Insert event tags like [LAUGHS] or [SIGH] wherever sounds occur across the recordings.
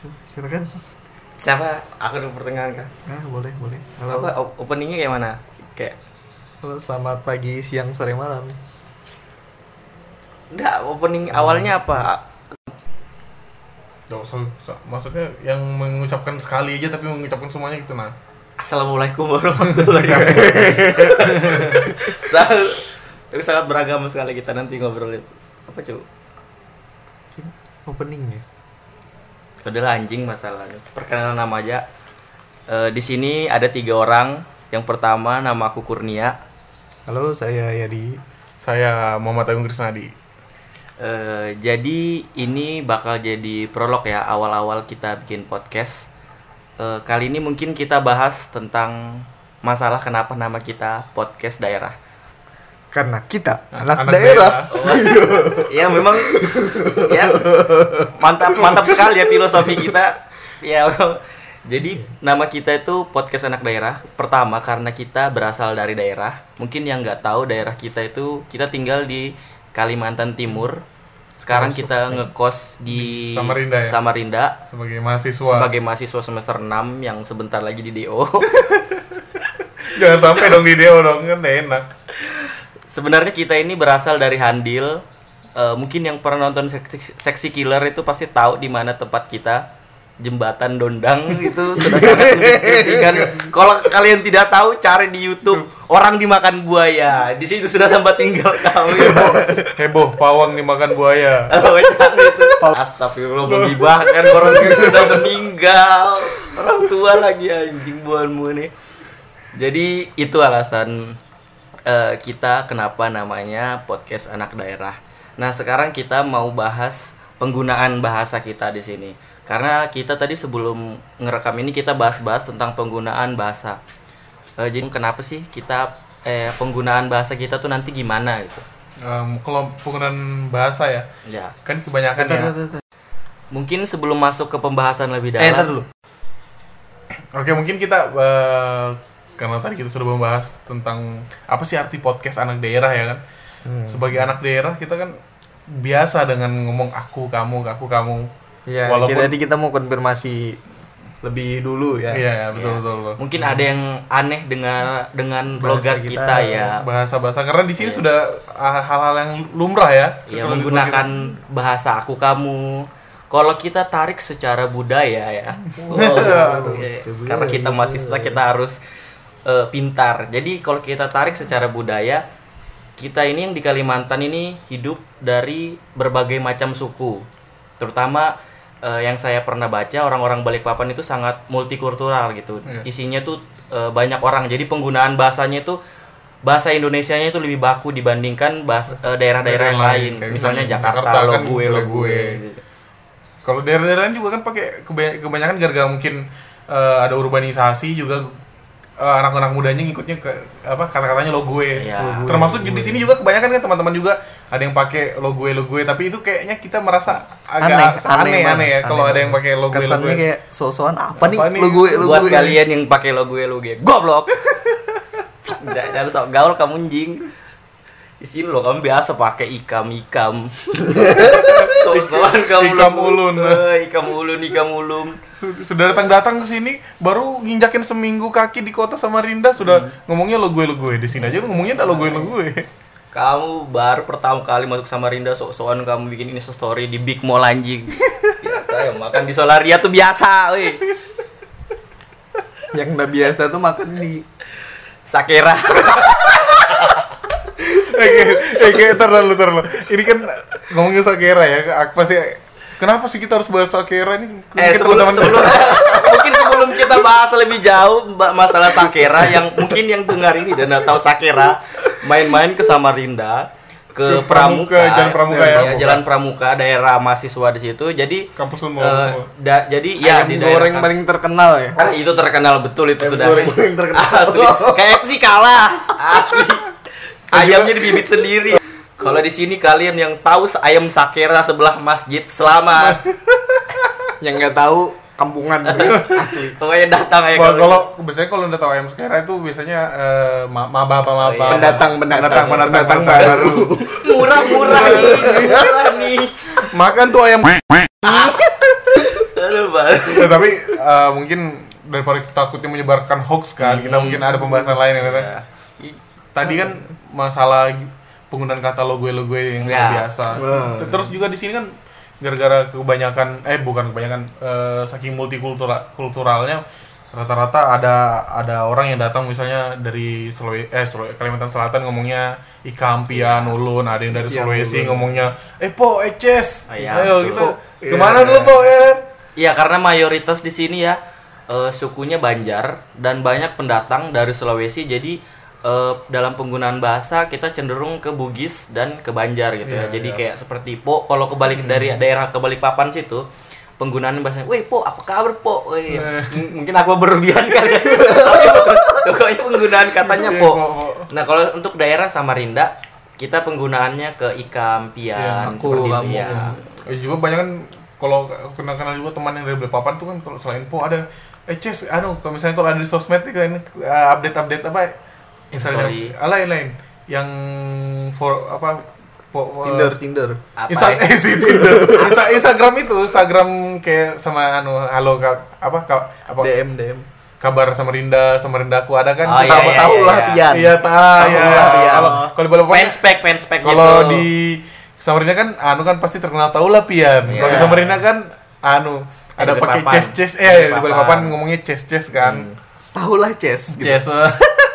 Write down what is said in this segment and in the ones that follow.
Coba, silakan Siapa? Aku di pertengahan kan. nah boleh boleh halo Apa op- openingnya kayak mana? Kayak halo selamat pagi siang sore malam enggak opening awalnya apa? Gak usah, usah- maksudnya yang mengucapkan sekali aja tapi mengucapkan semuanya gitu nah. Assalamualaikum warahmatullahi wabarakatuh. [LAUGHS] Itu sangat beragam sekali kita nanti ngobrol itu. Apa cu? opening ya Udah anjing masalahnya. Perkenalan nama aja. Eh, di sini ada tiga orang. Yang pertama nama aku Kurnia. halo saya Yadi Saya Muhammad Agung Krisnadi. Eh, jadi ini bakal jadi prolog ya awal-awal kita bikin podcast. Eh, kali ini mungkin kita bahas tentang masalah kenapa nama kita podcast daerah. Karena kita anak, Anak daerah, ya memang ya mantap mantap sekali ya filosofi kita. Ya jadi nama kita itu podcast anak daerah. Pertama karena kita berasal dari daerah. Mungkin yang nggak tahu daerah kita itu kita tinggal di Kalimantan Timur. Sekarang Masuk, kita ngekos di, Di Samarinda ya? Samarinda Sebagai mahasiswa. sebagai mahasiswa semester 6 yang sebentar lagi di DO. [LAUGHS] Jangan sampai dong di Deo dong kan enak. Sebenarnya kita ini berasal dari Handil. Eh, mungkin yang pernah nonton seksi, seksi killer itu pasti tahu di mana tempat kita. Jembatan Dondang itu sudah sangat [LAUGHS] mendeskripsikan. Kalau kalian tidak tahu, cari di YouTube orang dimakan buaya. Di situ sudah tempat tinggal kami. Heboh pawang dimakan buaya. [LAUGHS] Oh, jangan itu. Astagfirullah menggibahkan orang yang sudah meninggal. Orang tua lagi anjing buanmu nih. Jadi itu alasan eh, kita kenapa namanya podcast anak daerah. Nah, sekarang kita mau bahas penggunaan bahasa kita di sini. Karena kita tadi sebelum ngerekam ini kita bahas-bahas tentang penggunaan bahasa. Eh, jadi kenapa sih kita eh penggunaan bahasa kita tuh nanti gimana gitu? Em, kalau penggunaan bahasa ya, Ya, kan kebanyakan ya. Mungkin sebelum masuk ke pembahasan lebih eh ntar dalam, dulu Oke mungkin kita eh, karena tadi kita sudah membahas tentang apa sih arti podcast anak daerah ya kan. Hmm. Sebagai anak daerah kita kan biasa dengan ngomong aku kamu aku kamu. ya Walaupun- kita, tadi kita mau konfirmasi lebih dulu ya Iya ya, betul Iya. betul. betul. mungkin ada yang aneh dengan dengan Bahasa logat kita, kita, ya. bahasa-bahasa karena di sini Iya. sudah ah, hal-hal yang lumrah ya. Ya menggunakan bahasa aku kamu. Kalau kita tarik secara budaya ya. [LAUGHS] Oh, iya. Astaga. Karena kita mahasiswa kita harus eh, pintar. Jadi kalau kita tarik secara budaya, kita ini yang di Kalimantan ini hidup dari berbagai macam suku. Terutama eh, yang saya pernah baca orang-orang Balikpapan itu sangat multikultural gitu. Iya. Isinya tuh eh, banyak orang. Jadi penggunaan bahasanya itu bahasa Indonesianya itu lebih baku dibandingkan bahasa daerah-daerah yang lain. Kayak Misalnya Jakarta, Jakarta lo kan gue lo gue, gitu. Kalau daerah-daerah lain juga kan pakai keba- kebanyakan gara-gara mungkin eh, ada urbanisasi juga anak-anak mudanya ngikutnya ke apa kata-katanya lo gue. Iya. Termasuk di sini juga kebanyakan kan teman-teman juga ada yang pakai lo gue lo gue tapi itu kayaknya kita merasa agak Aneh, aneh aneh aneh, ya kalau ada yang pakai lo gue lo kesannya gue. kayak so-soan apa, nih Apa nih? lu gue lu Buat gue kalian yang pakai lo gue lo gue, goblok. [LAUGHS] Jangan sok gaul kamu anjing. Di sini lo kamu biasa pakai ikam ikam. [LAUGHS] Sok-sokan kamu Ikam lo- ulun. Eh, ikam ulun ikam ulun. Sudah datang-datang ke sini baru nginjakin seminggu kaki di kota Samarinda sudah ngomongnya lo gue lo gue di sini aja ngomongnya lo gue lo gue. Kamu baru pertama kali masuk Samarinda sok-sokan kamu bikin ini story di Big Mall anjing. Biasa ya makan di Solaria tuh biasa, weh. yang udah biasa tuh makan di Sakera. Oke, oke, ntar dulu, ntar dulu. Ini kan ngomongin Sakera ya, apa sih? Kenapa sih kita harus bahas Sakera ini? Eh Mungkin sebelum sebelum [LAUGHS] mungkin sebelum kita bahas lebih jauh mbak masalah Sakera yang mungkin yang dengar ini dan tahu Sakera main-main ke Samarinda ke Ke Pramuka, Pramuka, Jalan Pramuka ya. Iya, Jalan Pramuka daerah mahasiswa di situ. Jadi kampus Unmul. eh, da- jadi ya ayam di daerah goreng kan- paling terkenal ya. Ah, itu terkenal betul itu Ayam sudah. goreng paling terkenal. [LAUGHS] asli. KFC kalah. Asli. Ayamnya di bibit sendiri kalau di sini kalian yang tahu ayam Sakera sebelah masjid selamat. [LAUGHS] Yang nggak tahu kampungan. [LAUGHS] Asli. Pokoknya datang aja Wah, kalau kalau biasanya kalau udah tahu ayam Sakera itu biasanya eh, ma- maba apa maba. Iya. pendatang pendatang. Pendatang, baru. [LAUGHS] murah murah nih murah nih Makan tuh ayam. Aduh Ya, tapi eh, mungkin daripada takutnya menyebarkan hoax kan, kita mungkin ada pembahasan lain ya. Tete. Ya. Tadi kan masalah penggunaan kata logo-logo yang luar Ya. biasa. Wah. Terus juga di sini kan gara-gara kebanyakan eh bukan kebanyakan eh, saking multikultural kulturalnya rata-rata ada ada orang yang datang misalnya dari Sulawesi eh Sulawesi, Kalimantan Selatan ngomongnya Ikampian, Ulun, ada yang dari Iya, Sulawesi Ulun. ngomongnya eh po eces. Ah, iya, Ayo betul. gitu. Iya. Ke mana dulu po ya? Iya karena mayoritas di sini ya eh, sukunya Banjar dan banyak pendatang dari Sulawesi jadi eh, dalam penggunaan bahasa kita cenderung ke Bugis dan ke Banjar gitu Iya, ya. Jadi iya. kayak seperti po kalau kebalik dari daerah kebalikpapan situ penggunaan bahasanya, "Weh, po, apa kabar, po?" Weh, Eh. m- mungkin aku berlebihan kali ya. Tapi [LAUGHS] pokoknya penggunaan katanya Iya, po. Nah, kalau untuk daerah Samarinda kita penggunaannya ke ikam, pian, Iya, aku, seperti itu ya. Eh, juga banyak kan kalau kenal kenal juga teman yang dari Balikpapan tuh kan kalau selain po ada eh Ces, anu kalau misalnya kalau ada di sosmed itu kan update update apa misalnya Story. ah, yang for apa po, eh, Tinder, Tinder. Apa Insta, ya? eh, [LAUGHS] si Tinder. Insta- Instagram itu Instagram kayak sama anu halo ka, apa ka- apa DM, DM. kabar Samarinda Samarindaku ada kan Oh, iya, Tahu iya, tahu iya, lah iya. Pian. iya ta Tahu ya lah, Pian. kalau kalau di Balikpapan fanspek fanspek kalau gitu. di Samarinda kan anu kan pasti terkenal tahu lah Pian. Iya. Kalau di Samarinda kan anu ada pakai ces Di eh di Balikpapan. Ngomongnya ces ces kan. Tahu lah, Ces. Gitu. Ces. [LAUGHS]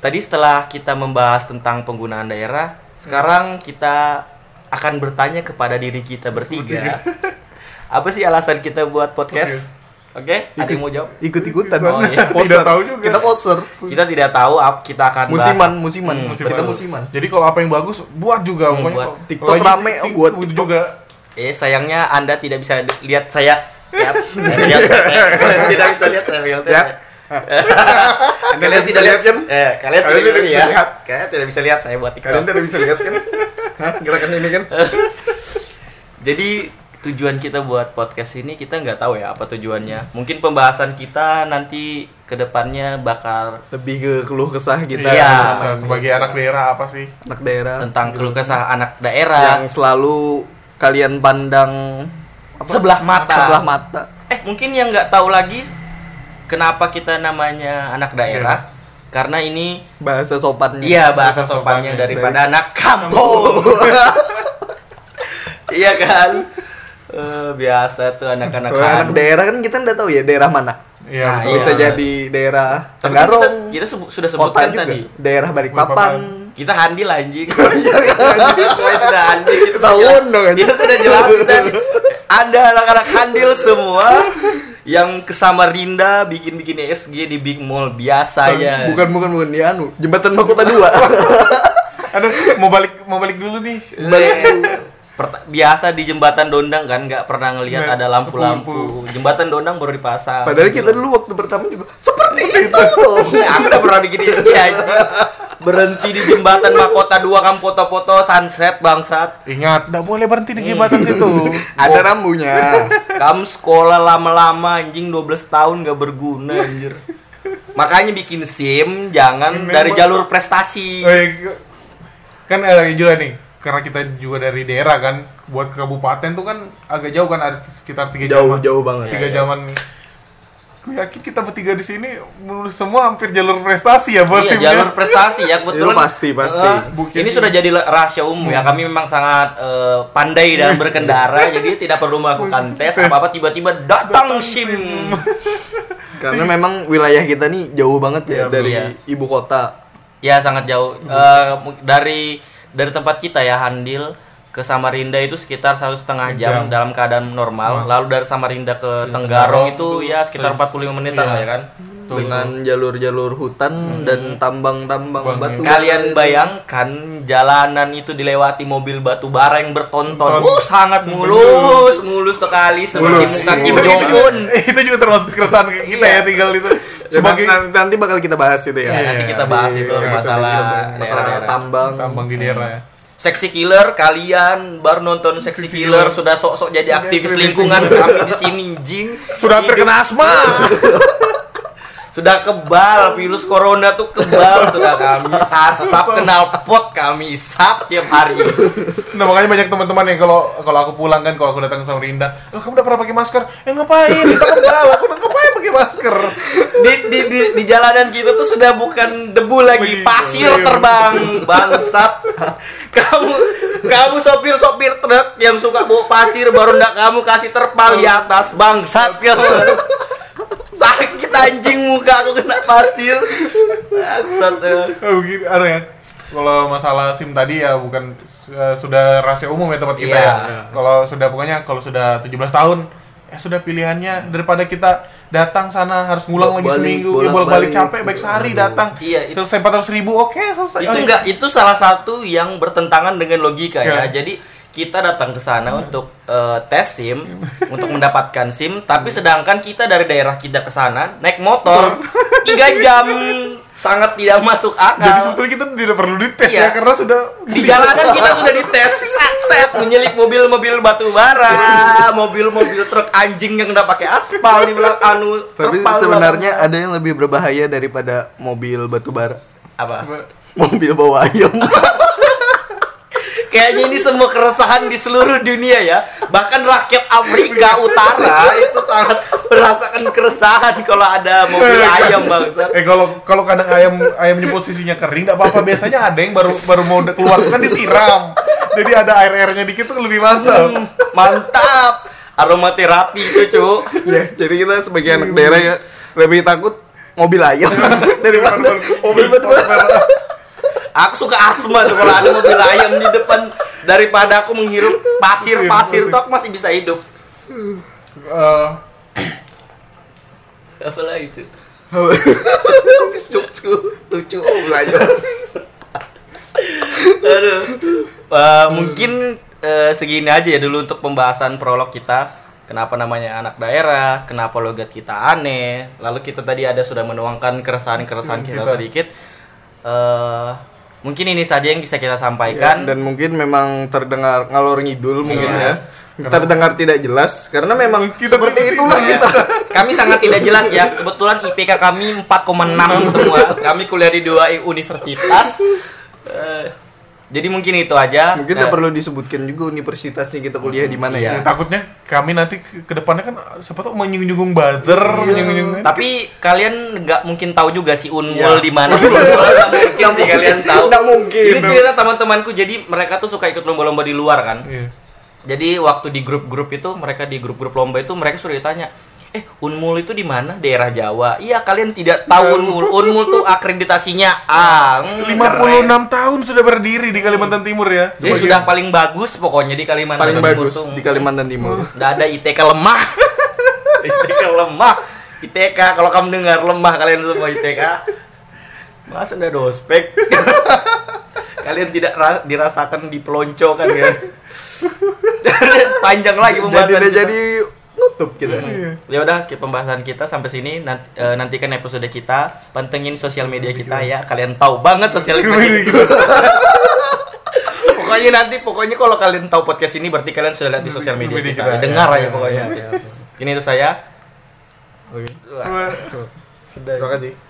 Tadi setelah kita membahas tentang penggunaan daerah, sekarang kita akan bertanya kepada diri kita bertiga. [LAUGHS] Apa sih alasan kita buat podcast? Oke, ada yang mau jawab? Ikut-ikutan. Oh, iya. [LAUGHS] Tidak tahu juga. Kita poster. Kita tidak tahu kita akan bahas- Musiman, musiman. Hmm, Musiman. Kita musiman. Jadi kalau apa yang bagus buat juga Hmm, buat. kalau- TikTok rame, buat TikTok. juga. Eh, sayangnya Anda tidak bisa lihat saya. Lihat, [LAUGHS] lihat, tidak bisa lihat saya lihat. [LAUGHS] Ya. Kalian tidak lihat kan? Eh, kalian Kalian tidak tidak bisa bisa lihat. lihat. Kalian tidak bisa lihat saya buat TikTok. Kalian tidak bisa lihat kan? Hah, gerakan ini kan? [LAUGHS] Jadi tujuan kita buat podcast ini kita nggak tahu ya apa tujuannya. Mungkin pembahasan kita nanti ke depannya bakal Lebih ke keluh kesah kita. Iya. Masa sebagai anak daerah apa sih? Anak daerah. tentang keluh kesah anak daerah yang selalu kalian pandang apa? sebelah mata. Sebelah mata. Eh mungkin yang nggak tahu lagi kenapa kita namanya anak daerah? Karena ini Bahasa sopannya. iya bahasa Bahasa sopannya sopannya. daripada anak kampung. [LAUGHS] iya kan? Eh, biasa tuh anak-anak anak daerah kan kita nggak tahu ya daerah mana. Iya, Nah, betul. Bisa Iya. jadi daerah Tenggarong, kita, kita sebu- sudah sebutkan juga, tadi. daerah Balikpapan. Kita handil anjing. [LAUGHS] Kita sudah handil. Kita sudah jelas- dong. Kita sudah jelas tadi. Anda anak-anak handil semua yang ke Samarinda bikin-bikin ESG di Big Mall biasa ya. Bukan bukan bukan di anu, jembatan Mahkota 2. [LAUGHS] Aduh, mau balik mau balik dulu nih. Perta- biasa di jembatan Dondang kan nggak pernah ngelihat Nggak, ada lampu-lampu. Jembatan Dondang baru dipasang. Padahal kita dulu waktu pertama juga seperti itu. Nah, [LAUGHS] aku udah pernah bikin ESG aja. Berhenti di jembatan Mahkota 2 kamu foto-foto sunset bangsat. Ingat, enggak boleh berhenti di jembatan situ. Ada rambunya. [LAUGHS] Kamu sekolah lama-lama anjing 12 tahun gak berguna [LAUGHS] anjir. Makanya bikin SIM jangan Memang- dari jalur prestasi. Eh, kan eh, juga nih karena kita juga dari daerah kan buat ke kabupaten tuh kan agak jauh kan ada sekitar tiga Jauh jaman jauh banget. tiga jaman Gue yakin kita bertiga di sini menulis semua hampir jalur prestasi ya bos Iya, jalur prestasi ya kebetulan. Itu pasti, pasti. Bukit ini sudah jadi rahasia umum ya. Kami memang sangat eh, pandai dalam berkendara, [LAUGHS] jadi tidak perlu melakukan tes apa-apa tiba-tiba datang SIM. [LAUGHS] Karena memang wilayah kita nih jauh banget ya Iya, dari iya. ibu kota. Ya sangat jauh mu- dari dari tempat kita ya Handil ke Samarinda itu sekitar satu setengah jam, Jam. dalam keadaan normal. Wah. Lalu dari Samarinda ke Ke Tenggarong itu tuh ya sekitar se- 45 menitan iya. lah ya kan. Betul. dengan jalur-jalur hutan dan tambang-tambang Bang, batu. Kalian bayangkan jalanan itu dilewati mobil batu bara yang bertonton. Ton. Uh sangat mulus, mulus sekali seperti Mulus. berjun. [LAUGHS] itu juga termasuk keresahan kita Iya. ya tinggal itu sebagai sebagai nanti, nanti bakal kita bahas itu ya. Ya, nanti kita bahas itu Iya, masalah masalah daerah-daerah. tambang. tambang di daerah Seksi killer kalian baru nonton seksi Seksi killer. Killer. sudah sok-sok jadi Jadi aktivis lingkungan kami di sini jing sudah hampir Hidup- kena asma [LAUGHS] sudah kebal virus corona tuh kebal. Sudah kami asap kenal pot kami isap tiap hari. Nah makanya banyak teman-teman yang kalau kalau aku pulang kan kalau aku datang ke Samarinda, oh, kamu udah pernah pakai masker? Eh ngapain? Kita kebal, aku udah ngapain pakai masker? di, di, di, di jalanan kita tuh sudah bukan debu lagi pasir terbang bangsat. Kamu kamu sopir sopir truk yang suka bawa pasir baru ndak kamu kasih terpal di atas bangsat. Kamu sakit anjing muka aku kena pasir bangsat ya. Oh, begini, ada ya. Kalau masalah SIM tadi ya bukan eh, sudah rahasia umum ya tempat kita Iya. ya. Kalau sudah pokoknya kalau sudah 17 tahun ya sudah pilihannya daripada kita datang sana harus ngulang lagi seminggu ya bolak-balik bolak-balik. capek baik sehari datang Iya, itu- selesai 400 ribu oke selesai itu Oh, enggak itu salah satu yang bertentangan dengan logika ya. Ya. Jadi kita datang ke sana untuk eh, tes SIM, untuk mendapatkan SIM, tapi sedangkan kita dari daerah kita ke sana naik motor tiga jam sangat tidak masuk akal. jadi sebetulnya kita tidak perlu dites Iya. ya karena sudah di jalanan kita sudah dites set menyelip mobil-mobil batu bara, [LAUGHS] mobil-mobil truk anjing yang udah pakai aspal di belakang anu. Tapi sebenarnya ada yang lebih berbahaya daripada mobil batu bara. apa? Mobil bawa ayam. [LAUGHS] Kayaknya ini semua keresahan di seluruh dunia ya. Bahkan rakyat Afrika Utara itu sangat merasakan keresahan kalau ada mobil ayam bangsa. Eh kalau kalau kadang ayam ayamnya posisinya kering nggak apa-apa biasanya ada yang baru baru mau keluar kan disiram. Jadi ada air airnya dikit tuh lebih mantap. Hmm, mantap. Aromaterapi itu, Cuk. ya, jadi kita sebagai anak daerah ya lebih takut mobil ayam [LAUGHS] daripada mobil batu bara. Aku suka asma tuh kalau ada mobil ayam di depan daripada aku menghirup pasir-pasir tuh aku masih bisa hidup. Eh, Apa lagi itu? Lucu, lucu ayam. Aduh. Eh, mungkin eh, segini aja ya dulu untuk pembahasan prolog kita. Kenapa namanya anak daerah, kenapa logat kita aneh. Lalu kita tadi ada sudah menuangkan keresahan-keresahan kita Kita. sedikit. Eh, mungkin ini saja yang bisa kita Ya, sampaikan. dan mungkin memang terdengar ngalor ngidul mungkin Iya. ya. Terdengar tidak jelas karena memang Kita seperti itulah Iya. kita. Kami sangat tidak jelas ya. Kebetulan IPK kami 4,6 semua. Kami kuliah di dua universitas. [LAUGHS] Eh, jadi mungkin itu aja. Mungkin tidak perlu disebutkan juga universitasnya kita kuliah di mana Iya. ya. takutnya kami nanti ke depannya kan siapa tahu menyinggung-nyinggung buzzer, menyinggung-nyinggung Tapi kalian nggak mungkin tahu juga si Unmul Iya. di mana. [LAUGHS] Mungkin sih kalian tahu. Nggak mungkin. Ini cerita teman-temanku. Jadi mereka tuh suka ikut lomba-lomba di luar kan. Iya. Jadi waktu di grup-grup itu mereka di grup-grup lomba itu mereka suruh ditanya, eh Unmul itu di mana? Daerah Jawa. Iya kalian tidak tahu Unmul. Unmul tuh akreditasinya A. Hmm, 56 tahun sudah berdiri di Kalimantan Timur ya. Jadi sudah paling bagus pokoknya di Kalimantan Paling Timur bagus tuh. di Kalimantan Timur. Nggak ada ITK lemah. [LAUGHS] ITK lemah. ITK kalau kamu dengar lemah kalian semua ITK. Masa ada ospek? [LAUGHS] kalian tidak ra- dirasakan di pelonco kan ya? [LAUGHS] Panjang lagi Jadi pembahasan. kita. jadi nutup kita. Ya udah, pembahasan kita sampai sini. Nanti, eh, nantikan episode kita, pantengin sosial media kita ya. Kalian tahu banget sosial media kita. [LAUGHS] pokoknya nanti, pokoknya kalau kalian tahu podcast ini berarti kalian sudah lihat di sosial media kita. kita, ya. Dengar aja Ya, pokoknya. ya, Ini itu saya. Oke. Wah. Terima kasih.